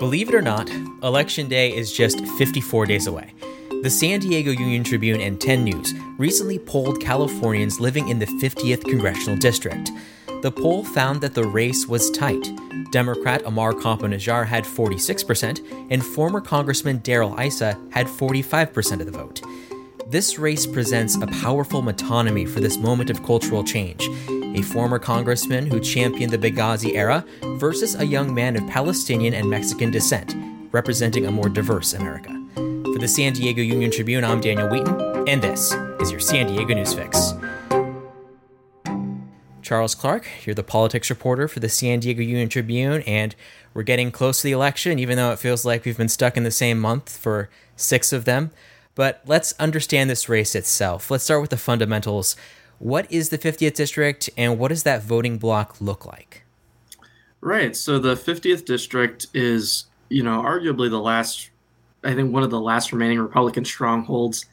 Believe it or not, Election Day is just 54 days away. The San Diego Union Tribune and 10 News recently polled Californians living in the 50th Congressional District. The poll found that the race was tight. Democrat Ammar Campa had 46%, and former Congressman Darrell Issa had 45% of the vote. This race presents a powerful metonymy for this moment of cultural change a former congressman who championed the Benghazi era versus a young man of Palestinian and Mexican descent, representing a more diverse America. For the San Diego Union Tribune, I'm Daniel Wheaton, and this is your San Diego News Fix. Charles Clark, you're the politics reporter for the San Diego Union Tribune, and we're getting close to the election, even though it feels like we've been stuck in the same month for six of them. But let's understand this race itself. Let's start with the fundamentals. What is the 50th district and what does that voting block look like? Right. So the 50th district is, you know, arguably the last, I think one of the last remaining Republican strongholds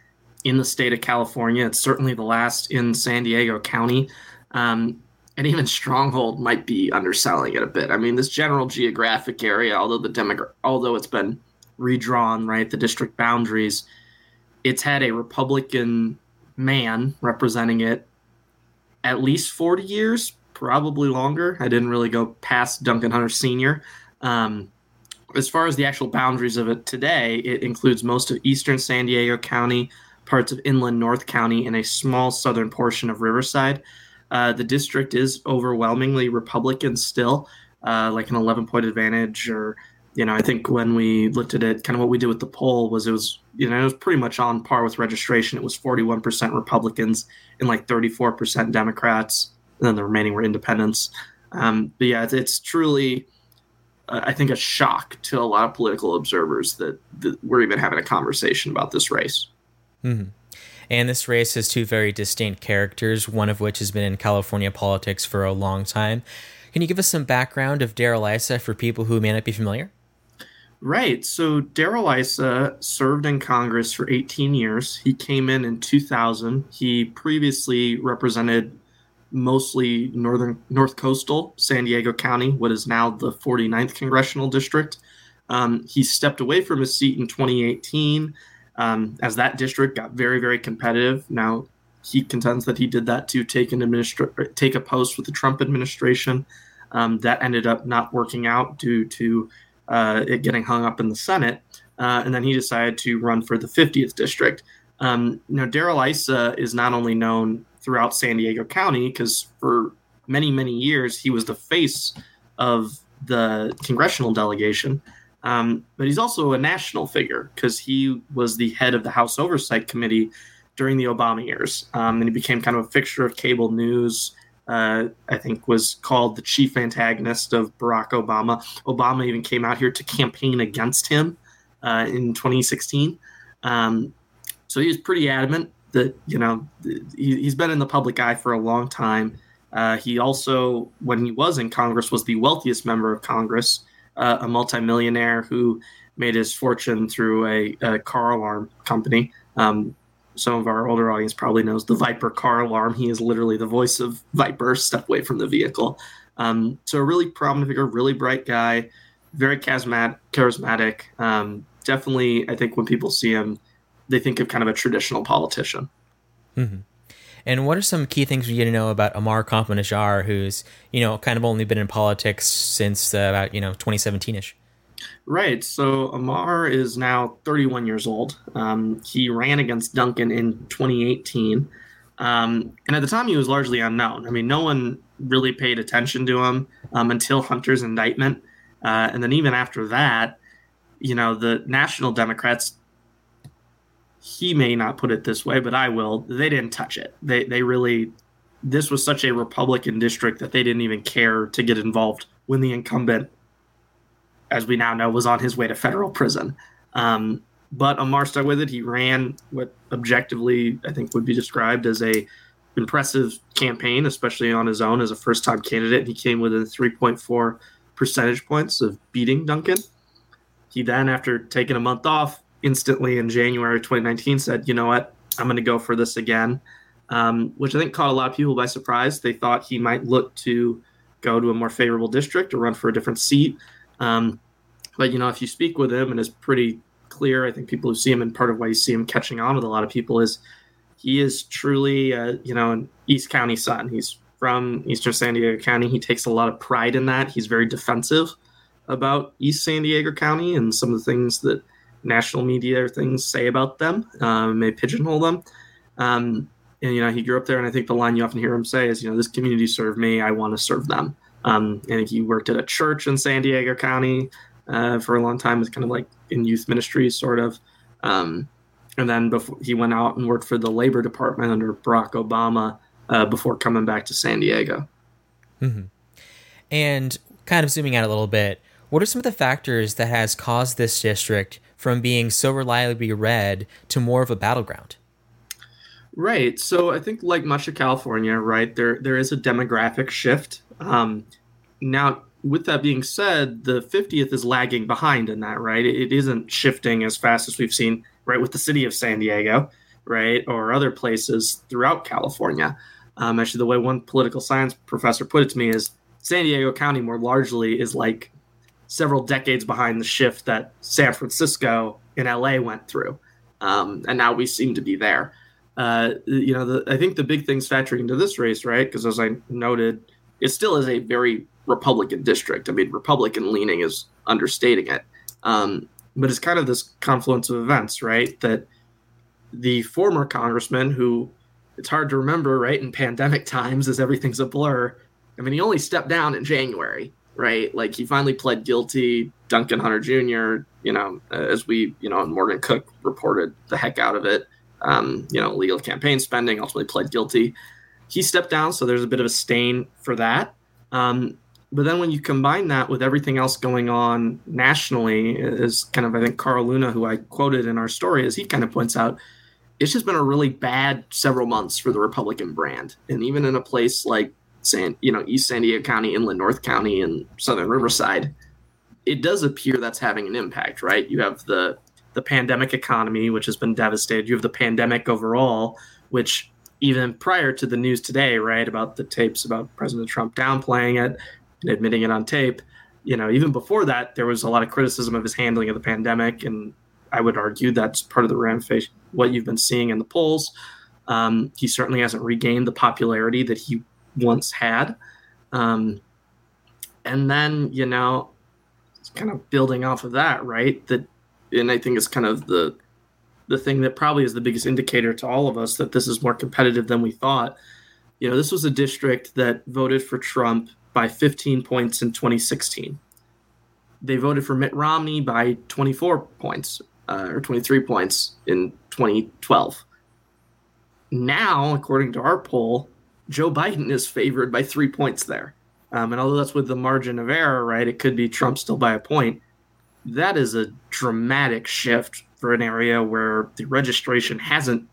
in the state of California. It's certainly the last in San Diego County. Um, and even stronghold might be underselling it a bit. I mean, this general geographic area, although the demogra- although it's been redrawn, right, the district boundaries, it's had a Republican man representing it at least 40 years, probably longer. I didn't really go past Duncan Hunter Sr. Um, as far as the actual boundaries of it today, it includes most of eastern San Diego County, parts of inland North County, and a small southern portion of Riverside. Uh, the district is overwhelmingly Republican still, uh, like an 11 point advantage. Or, you know, I think when we looked at it, kind of what we did with the poll was it was, you know, it was pretty much on par with registration. It was 41% Republicans and like 34% Democrats, and then the remaining were independents. Um, but yeah, it's, it's truly, uh, I think, a shock to a lot of political observers that, that we're even having a conversation about this race. Mm-hmm. And this race has two very distinct characters, one of which has been in California politics for a long time. Can you give us some background of Darrell Issa for people who may not be familiar? Right. So Darrell Issa served in Congress for 18 years. He came in in 2000. He previously represented mostly northern north coastal San Diego County, what is now the 49th congressional district. Um, he stepped away from his seat in 2018 um, as that district got very very competitive. Now he contends that he did that to take an administra- take a post with the Trump administration. Um, that ended up not working out due to uh, it getting hung up in the Senate, uh, and then he decided to run for the 50th district. Um, you know, Darrell Issa is not only known throughout San Diego County because for many many years he was the face of the congressional delegation, um, but he's also a national figure because he was the head of the House Oversight Committee during the Obama years, um, and he became kind of a fixture of cable news uh, I think was called the chief antagonist of Barack Obama. Obama even came out here to campaign against him uh, in 2016. Um, so he was pretty adamant that, you know, he, has been in the public eye for a long time. Uh, he also, when he was in Congress, was the wealthiest member of Congress, uh, a multimillionaire who made his fortune through a, a car alarm company. Um, some of our older audience probably knows the Viper car alarm. He is literally the voice of Viper. Step away from the vehicle. Um, so a really prominent figure, really bright guy, very charismatic. charismatic. Um, definitely, I think when people see him, they think of kind of a traditional politician. Mm-hmm. And what are some key things we need to know about Ammar Campa who's you know kind of only been in politics since uh, about you know 2017 ish? Right. So Ammar is now 31 years old. Um, he ran against Duncan in 2018. Um, and at the time, he was largely unknown. I mean, no one really paid attention to him um, until Hunter's indictment. Uh, and then even after that, you know, the National Democrats, he may not put it this way, but I will, they didn't touch it. They, they really, this was such a Republican district that they didn't even care to get involved when the incumbent as we now know, was on his way to federal prison. Um, but Ammar stuck with it. He ran what objectively I think would be described as a impressive campaign, especially on his own as a first time candidate. He came within 3.4 percentage points of beating Duncan. He then, after taking a month off, instantly in January 2019 said, you know what, I'm going to go for this again, um, which I think caught a lot of people by surprise. They thought he might look to go to a more favorable district or run for a different seat. Um, But you know, if you speak with him, and it's pretty clear, I think people who see him, and part of why you see him catching on with a lot of people is he is truly, uh, you know, an East County son. He's from Eastern San Diego County. He takes a lot of pride in that. He's very defensive about East San Diego County and some of the things that national media things say about them, um, may pigeonhole them. Um, and you know, he grew up there, and I think the line you often hear him say is, you know, this community served me, I want to serve them. Um, and he worked at a church in San Diego County uh, for a long time, was kind of like in youth ministry, sort of. Um, and then before he went out and worked for the labor department under Barack Obama uh, before coming back to San Diego. Mm-hmm. And kind of zooming out a little bit, what are some of the factors that has caused this district from being so reliably red to more of a battleground? Right. So I think, like much of California, right there there is a demographic shift. Um, now, with that being said, the 50th is lagging behind in that. Right, it, it isn't shifting as fast as we've seen. Right, with the city of San Diego, right, or other places throughout California. Um, actually, the way one political science professor put it to me is San Diego County more largely is like several decades behind the shift that San Francisco and LA went through. Um, and now we seem to be there. Uh, you know, the, I think the big things factoring into this race, right? Because as I noted, it still is a very Republican district. I mean, Republican leaning is understating it. Um, but it's kind of this confluence of events, right? That the former congressman, who it's hard to remember, right, in pandemic times as everything's a blur. I mean, he only stepped down in January right? Like he finally pled guilty. Duncan Hunter Jr., you know, as we, you know, and Morgan Cook reported the heck out of it. Um, you know, legal campaign spending, ultimately pled guilty. He stepped down, so there's a bit of a stain for that. Um, but then when you combine that with everything else going on nationally, is kind of I think Carl Luna, who I quoted in our story, as he kind of points out, it's just been a really bad several months for the Republican brand, and even in a place like San, you know, East San Diego County, Inland North County, and Southern Riverside, it does appear that's having an impact, right? You have the the pandemic economy, which has been devastated. You have the pandemic overall, which even prior to the news today, right, about the tapes about President Trump downplaying it and admitting it on tape, you know, even before that, there was a lot of criticism of his handling of the pandemic, and I would argue that's part of the ramification what you've been seeing in the polls. Um, he certainly hasn't regained the popularity that he once had. Um, and then, you know, it's kind of building off of that, right? That, and I think it's kind of the, the thing that probably is the biggest indicator to all of us that this is more competitive than we thought. You know, this was a district that voted for Trump by 15 points in 2016. They voted for Mitt Romney by 24 points uh, or 23 points in 2012. Now, according to our poll, Joe Biden is favored by three points there. Um, and although that's with the margin of error, right, it could be Trump still by a point. That is a dramatic shift for an area where the registration hasn't,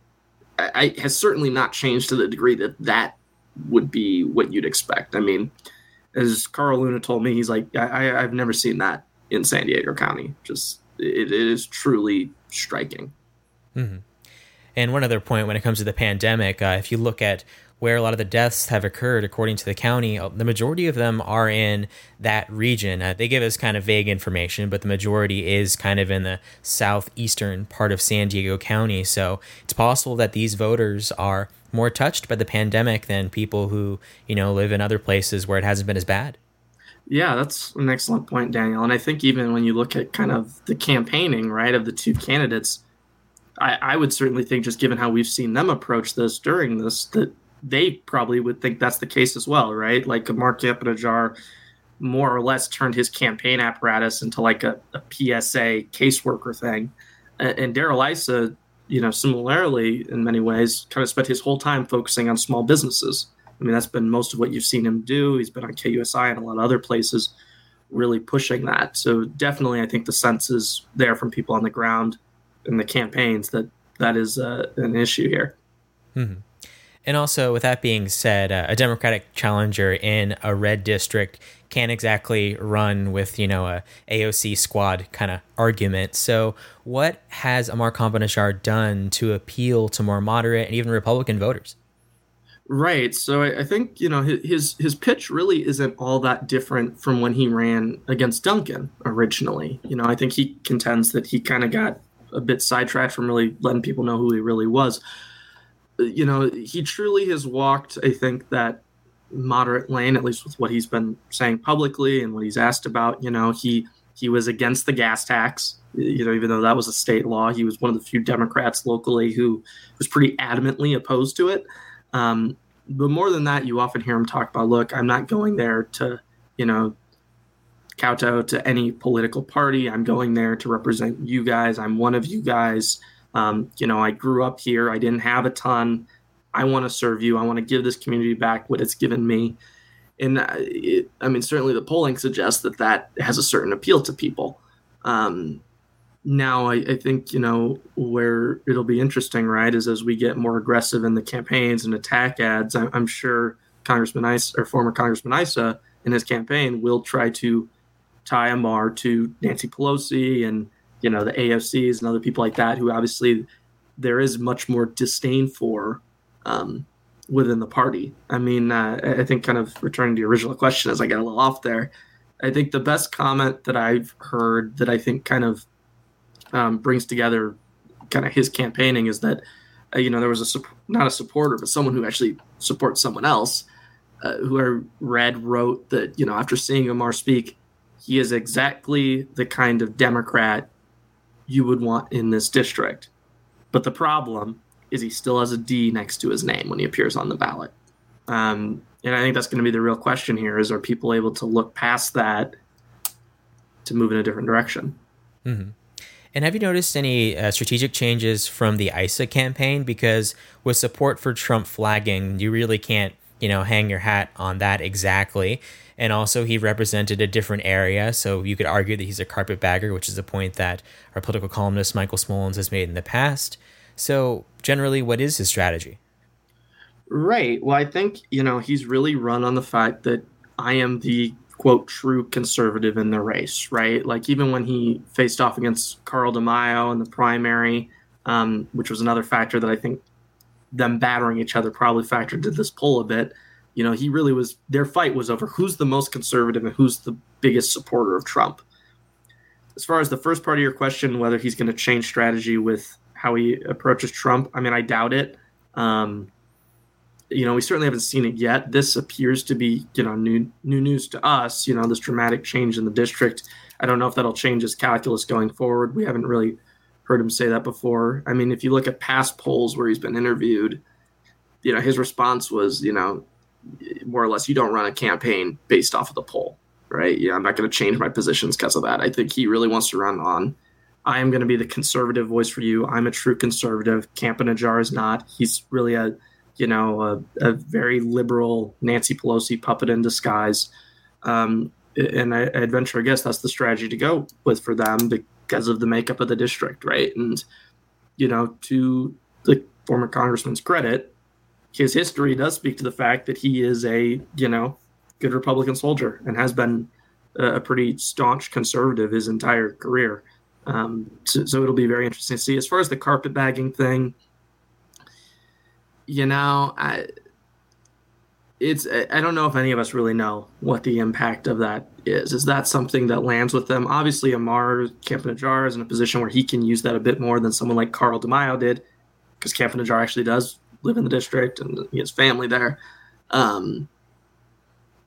I, has certainly not changed to the degree that that would be what you'd expect. I mean, as Carl Luna told me, he's like, I, I've never seen that in San Diego County. Just it, it is truly striking. Mm-hmm. And one other point when it comes to the pandemic, uh, if you look at where a lot of the deaths have occurred, according to the county, uh, the majority of them are in that region. Uh, they give us kind of vague information, but the majority is kind of in the southeastern part of San Diego County. So it's possible that these voters are more touched by the pandemic than people who, you know, live in other places where it hasn't been as bad. Yeah, that's an excellent point, Daniel. And I think even when you look at kind of the campaigning, right, of the two candidates, I, I would certainly think, just given how we've seen them approach this during this, that they probably would think that's the case as well, right? Like Ammar Campa-Najjar more or less turned his campaign apparatus into like a, a PSA caseworker thing. And, and Darrell Issa, you know, similarly in many ways, kind of spent his whole time focusing on small businesses. I mean, that's been most of what you've seen him do. He's been on KUSI and a lot of other places really pushing that. So definitely, I think the sense is there from people on the ground in the campaigns that that is uh, an issue here. Mm-hmm. And also, with that being said, uh, a Democratic challenger in a red district can't exactly run with, you know, a AOC squad kind of argument. So, what has Ammar Campa-Najjar done to appeal to more moderate and even Republican voters? Right. So I, I, think you know his his pitch really isn't all that different from when he ran against Duncan originally. You know, I think he contends that he kind of got a bit sidetracked from really letting people know who he really was. You know, he truly has walked. I think that moderate lane, at least with what he's been saying publicly and what he's asked about. You know, he he was against the gas tax. You know, even though that was a state law, he was one of the few Democrats locally who was pretty adamantly opposed to it. Um, but more than that, you often hear him talk about, look, I'm not going there to, you know, kowtow to any political party. I'm going there to represent you guys. I'm one of you guys. Um, you know, I grew up here. I didn't have a ton. I want to serve you. I want to give this community back what it's given me. And uh, it, I mean, certainly the polling suggests that that has a certain appeal to people. Um, now, I, I, think, you know, where it'll be interesting, right, is as we get more aggressive in the campaigns and attack ads, I, am sure Congressman Issa or former Congressman Issa in his campaign will try to tie Ammar to Nancy Pelosi and, you know, the AOCs and other people like that who obviously there is much more disdain for um, within the party. I mean, uh, I think kind of returning to your original question as I got a little off there, I think the best comment that I've heard that I think kind of um, brings together kind of his campaigning is that, uh, you know, there was a, not a supporter, but someone who actually supports someone else uh, who I read wrote that, you know, after seeing Ammar speak, he is exactly the kind of Democrat you would want in this district. But the problem is he still has a D next to his name when he appears on the ballot. Um, and I think that's going to be the real question here: is are people able to look past that to move in a different direction? Mm-hmm. And have you noticed any uh, strategic changes from the Issa campaign? Because with support for Trump flagging, you really can't, you know, hang your hat on that exactly. And also, he represented a different area, so you could argue that he's a carpetbagger, which is a point that our political columnist Michael Smolens has made in the past. So, generally, what is his strategy? Right. Well, I think, you know, he's really run on the fact that I am the quote true conservative in the race, right? Like, even when he faced off against Carl DeMaio in the primary, um, which was another factor that I think them battering each other probably factored into this poll a bit. You know, he really was, their fight was over who's the most conservative and who's the biggest supporter of Trump. As far as the first part of your question, whether he's going to change strategy with how he approaches Trump. I mean, I doubt it. Um, you know, we certainly haven't seen it yet. This appears to be, you know, new new news to us. You know, this dramatic change in the district. I don't know if that'll change his calculus going forward. We haven't really heard him say that before. I mean, if you look at past polls where he's been interviewed, you know, his response was, you know, more or less, you don't run a campaign based off of the poll, right? Yeah, I'm not going to change my positions because of that. I think he really wants to run on I am going to be the conservative voice for you. I'm a true conservative. Campa is not. He's really a, you know, a, a very liberal Nancy Pelosi puppet in disguise. Um, and I, I'd venture, I guess that's the strategy to go with for them because of the makeup of the district, right? And, you know, to the former congressman's credit, his history does speak to the fact that he is a, you know, good Republican soldier and has been a pretty staunch conservative his entire career. Um, so, so, it'll be very interesting to see. As far as the carpetbagging thing, you know, I, it's I don't know if any of us really know what the impact of that is. Is that something that lands with them? Obviously, Ammar Campa is in a position where he can use that a bit more than someone like Carl DeMaio did, because Campa actually does live in the district and has family there. Um,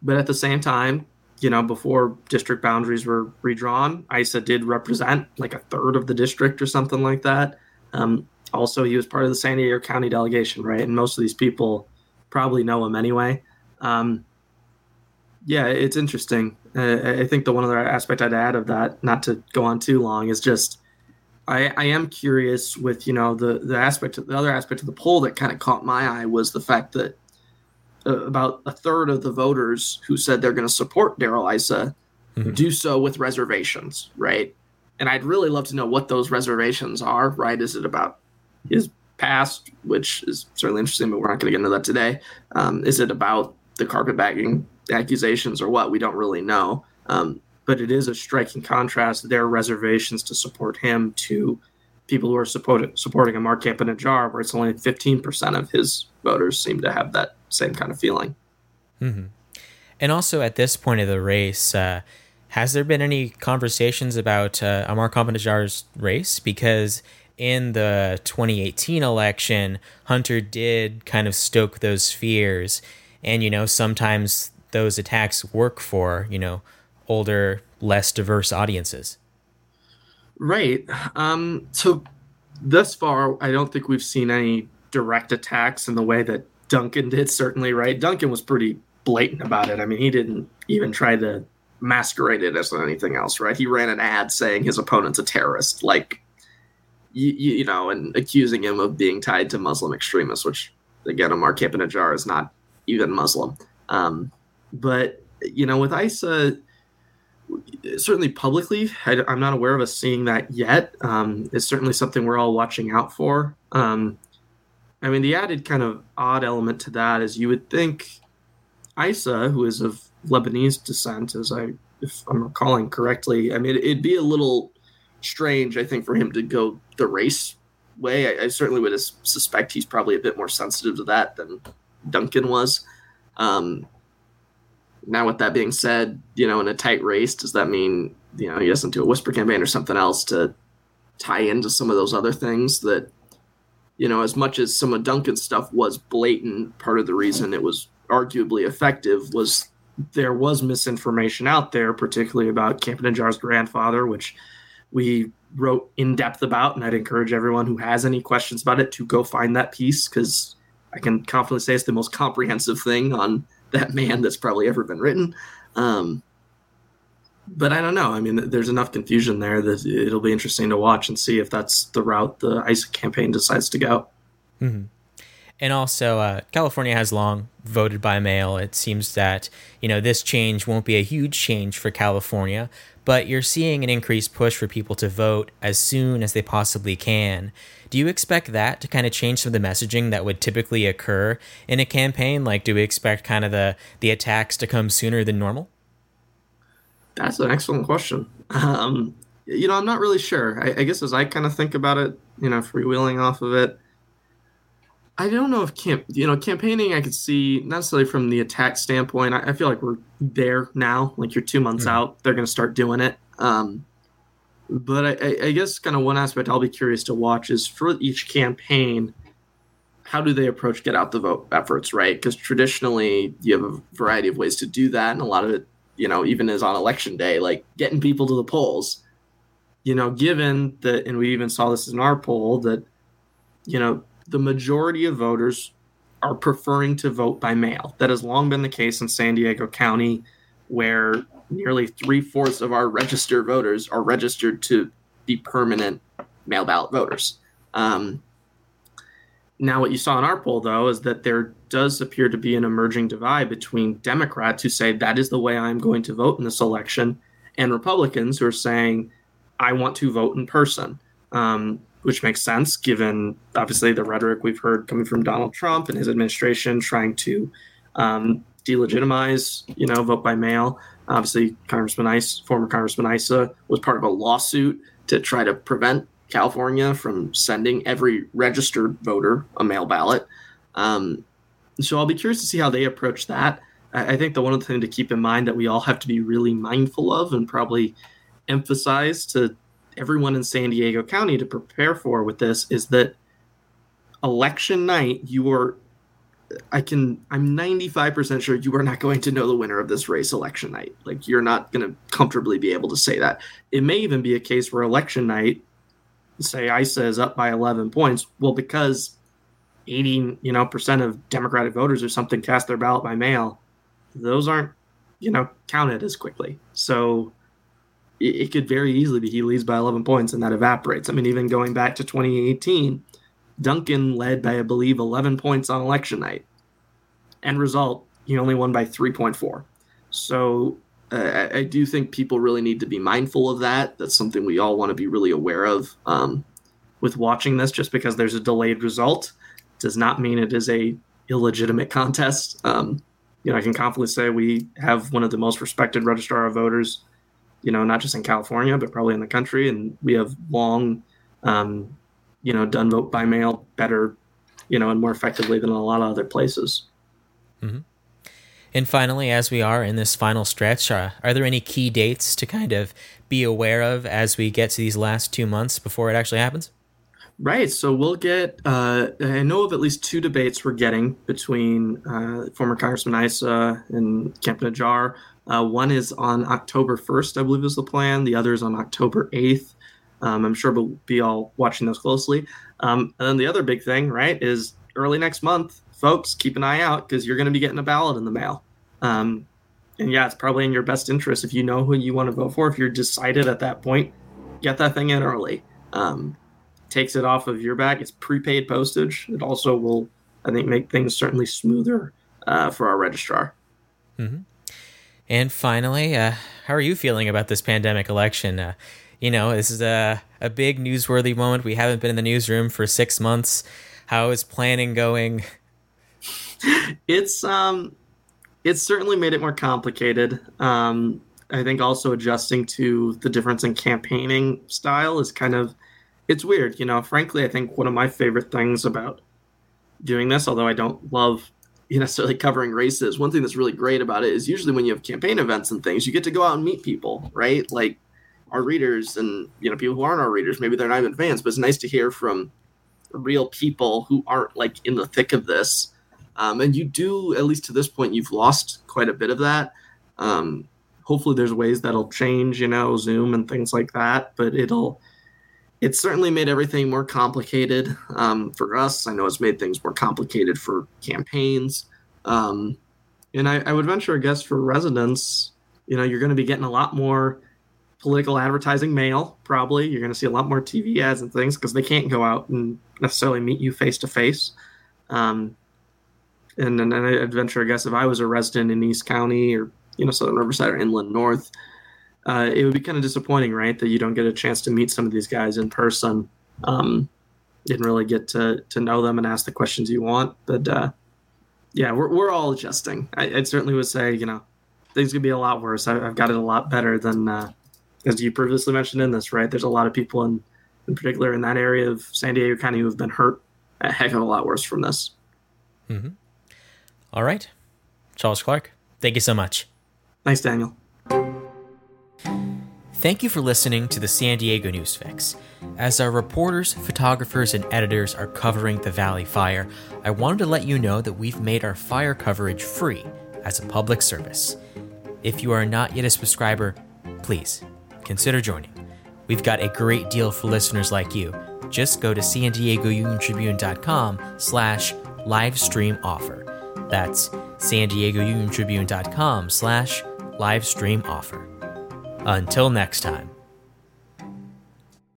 but at the same time, you know, before district boundaries were redrawn, Issa did represent like a third of the district or something like that. Um, also, he was part of the San Diego County delegation, right? And most of these people probably know him anyway. Um, yeah, it's interesting. Uh, I think the one other aspect I'd add of that, not to go on too long, is just I, I am curious with you know the the aspect the other aspect of the poll that kind of caught my eye was the fact that uh, about a third of the voters who said they're going to support Darrell Issa mm-hmm. do so with reservations, right? And I'd really love to know what those reservations are, right? Is it about his past, which is certainly interesting, but we're not going to get into that today. Um, is it about the carpetbagging accusations or what? We don't really know. Um, but it is a striking contrast, their reservations to support him to people who are support, supporting a Ammar Campa-Najjar, where it's only 15% of his voters seem to have that same kind of feeling. Mm-hmm. And also, at this point of the race, uh, has there been any conversations about uh, Ammar Campa-Najjar's race? Because in the 2018 election, Hunter did kind of stoke those fears. And, you know, sometimes those attacks work for, you know, older, less diverse audiences. Right. Um, so thus far, I don't think we've seen any direct attacks in the way that Duncan did, certainly, right? Duncan was pretty blatant about it. I mean, he didn't even try to masquerade it as anything else, right? He ran an ad saying his opponent's a terrorist, like, you, you know, and accusing him of being tied to Muslim extremists, which, again, Ammar Campa-Najjar is not even Muslim. Um, but, you know, with Issa, certainly publicly, I, am not aware of us seeing that yet. Um, it's certainly something we're all watching out for. Um, I mean, the added kind of odd element to that is you would think Issa, who is of Lebanese descent, as I, if I'm recalling correctly, I mean, it'd be a little strange, I think, for him to go the race way. I, I certainly would suspect he's probably a bit more sensitive to that than Duncan was. Um, now, with that being said, you know, in a tight race, does that mean you know he doesn't do a whisper campaign or something else to tie into some of those other things that you know, as much as some of Duncan's stuff was blatant, part of the reason it was arguably effective was there was misinformation out there, particularly about Campa-Najjar's grandfather, which we wrote in depth about. And I'd encourage everyone who has any questions about it to go find that piece because I can confidently say it's the most comprehensive thing on that man that's probably ever been written. Um, but I don't know. I mean, there's enough confusion there that it'll be interesting to watch and see if that's the route the Issa campaign decides to go. Mm-hmm. And also, uh, California has long voted by mail. It seems that you know this change won't be a huge change for California, but you're seeing an increased push for people to vote as soon as they possibly can. Do you expect that to kind of change some of the messaging that would typically occur in a campaign? Like, do we expect kind of the the attacks to come sooner than normal? That's an excellent question. Um, you know, I'm not really sure. I, I guess as I kind of think about it, you know, freewheeling off of it, I don't know if camp, you know, campaigning. I could see not necessarily from the attack standpoint. I, I feel like we're there now. Like you're two months mm. out, they're going to start doing it. Um, but I, I guess kind of one aspect I'll be curious to watch is for each campaign, how do they approach get out the vote efforts, right? Because traditionally you have a variety of ways to do that, and a lot of it you know, even is on election day, like getting people to the polls. You know, given that, and we even saw this in our poll, that, you know, the majority of voters are preferring to vote by mail. That has long been the case in San Diego County, where nearly three fourths of our registered voters are registered to be permanent mail ballot voters. Um, now, what you saw in our poll, though, is that there does appear to be an emerging divide between Democrats who say that is the way I'm going to vote in this election, and Republicans who are saying I want to vote in person, um, which makes sense given obviously the rhetoric we've heard coming from Donald Trump and his administration trying to um, delegitimize, you know, vote by mail. Obviously, Congressman Issa, former Congressman Issa, was part of a lawsuit to try to prevent California from sending every registered voter a mail ballot. Um, so I'll be curious to see how they approach that. I, I think the one thing to keep in mind that we all have to be really mindful of and probably emphasize to everyone in San Diego County to prepare for with this is that election night you are I can I'm 95% sure you are not going to know the winner of this race election night. Like you're not going to comfortably be able to say that. It may even be a case where election night say Issa is up by 11 points, well, because 80 you know percent of Democratic voters or something cast their ballot by mail, those aren't you know counted as quickly. So it, could very easily be he leads by 11 points and that evaporates. I mean, even going back to 2018, Duncan led by I believe 11 points on election night. End result, he only won by 3.4. So uh, I, do think people really need to be mindful of that. That's something we all want to be really aware of um, with watching this. Just because there's a delayed result does not mean it is a illegitimate contest. Um, you know, I can confidently say we have one of the most respected registrar of voters. You know, not just in California, but probably in the country, and we have long, um, you know, done vote by mail better you know, and more effectively than a lot of other places. Mm-hmm. And finally, as we are in this final stretch, uh, are there any key dates to kind of be aware of as we get to these last two months before it actually happens? Right. So we'll get, uh, I know of at least two debates we're getting between uh, former Congressman Issa and Campa-Najjar. Uh, one is on October 1st, I believe is the plan. The other is on October 8th. Um, I'm sure we'll be all watching those closely. Um, and then the other big thing, right, is early next month, folks, keep an eye out because you're going to be getting a ballot in the mail. Um, and yeah, it's probably in your best interest if you know who you want to vote for. If you're decided at that point, get that thing in early. Um, takes it off of your back. It's prepaid postage. It also will, I think, make things certainly smoother uh, for our registrar. Mm-hmm. And finally, uh, how are you feeling about this pandemic election? Uh, you know, this is a, a big newsworthy moment. We haven't been in the newsroom for six months. How is planning going? It's um, it's certainly made it more complicated. Um, I think also adjusting to the difference in campaigning style is kind of it's weird, you know. Frankly, I think one of my favorite things about doing this, although I don't love necessarily covering races, one thing that's really great about it is usually when you have campaign events and things, you get to go out and meet people, right? Like our readers and you know people who aren't our readers, maybe they're not even fans, but it's nice to hear from real people who aren't like in the thick of this. Um, and you do, at least to this point, you've lost quite a bit of that. Um, hopefully, there's ways that'll change, you know, Zoom and things like that. But it'll it's certainly made everything more complicated um, for us. I know it's made things more complicated for campaigns. Um, and I, I, would venture a guess for residents, you know, you're going to be getting a lot more political advertising mail, probably. You're going to see a lot more TV ads and things because they can't go out and necessarily meet you face to face. And then I'd venture a guess if I was a resident in East County or, you know, Southern Riverside or Inland North, uh, it would be kind of disappointing, right, that you don't get a chance to meet some of these guys in person. Um, didn't really get to to know them and ask the questions you want, but uh, yeah, we're we're all adjusting. I, I, certainly would say, you know, things could be a lot worse. I, have got it a lot better than uh, as you previously mentioned in this, right? There's a lot of people in in particular in that area of San Diego County who have been hurt a heck of a lot worse from this. Mm-hmm. All right, Charles Clark, thank you so much. Thanks, Daniel. Thank you for listening to the San Diego News Fix. As our reporters, photographers, and editors are covering the Valley Fire, I wanted to let you know that we've made our fire coverage free as a public service. If you are not yet a subscriber, please consider joining. We've got a great deal for listeners like you. Just go to san diego union slash livestream offer. That's san diego union slash livestream offer. Until next time.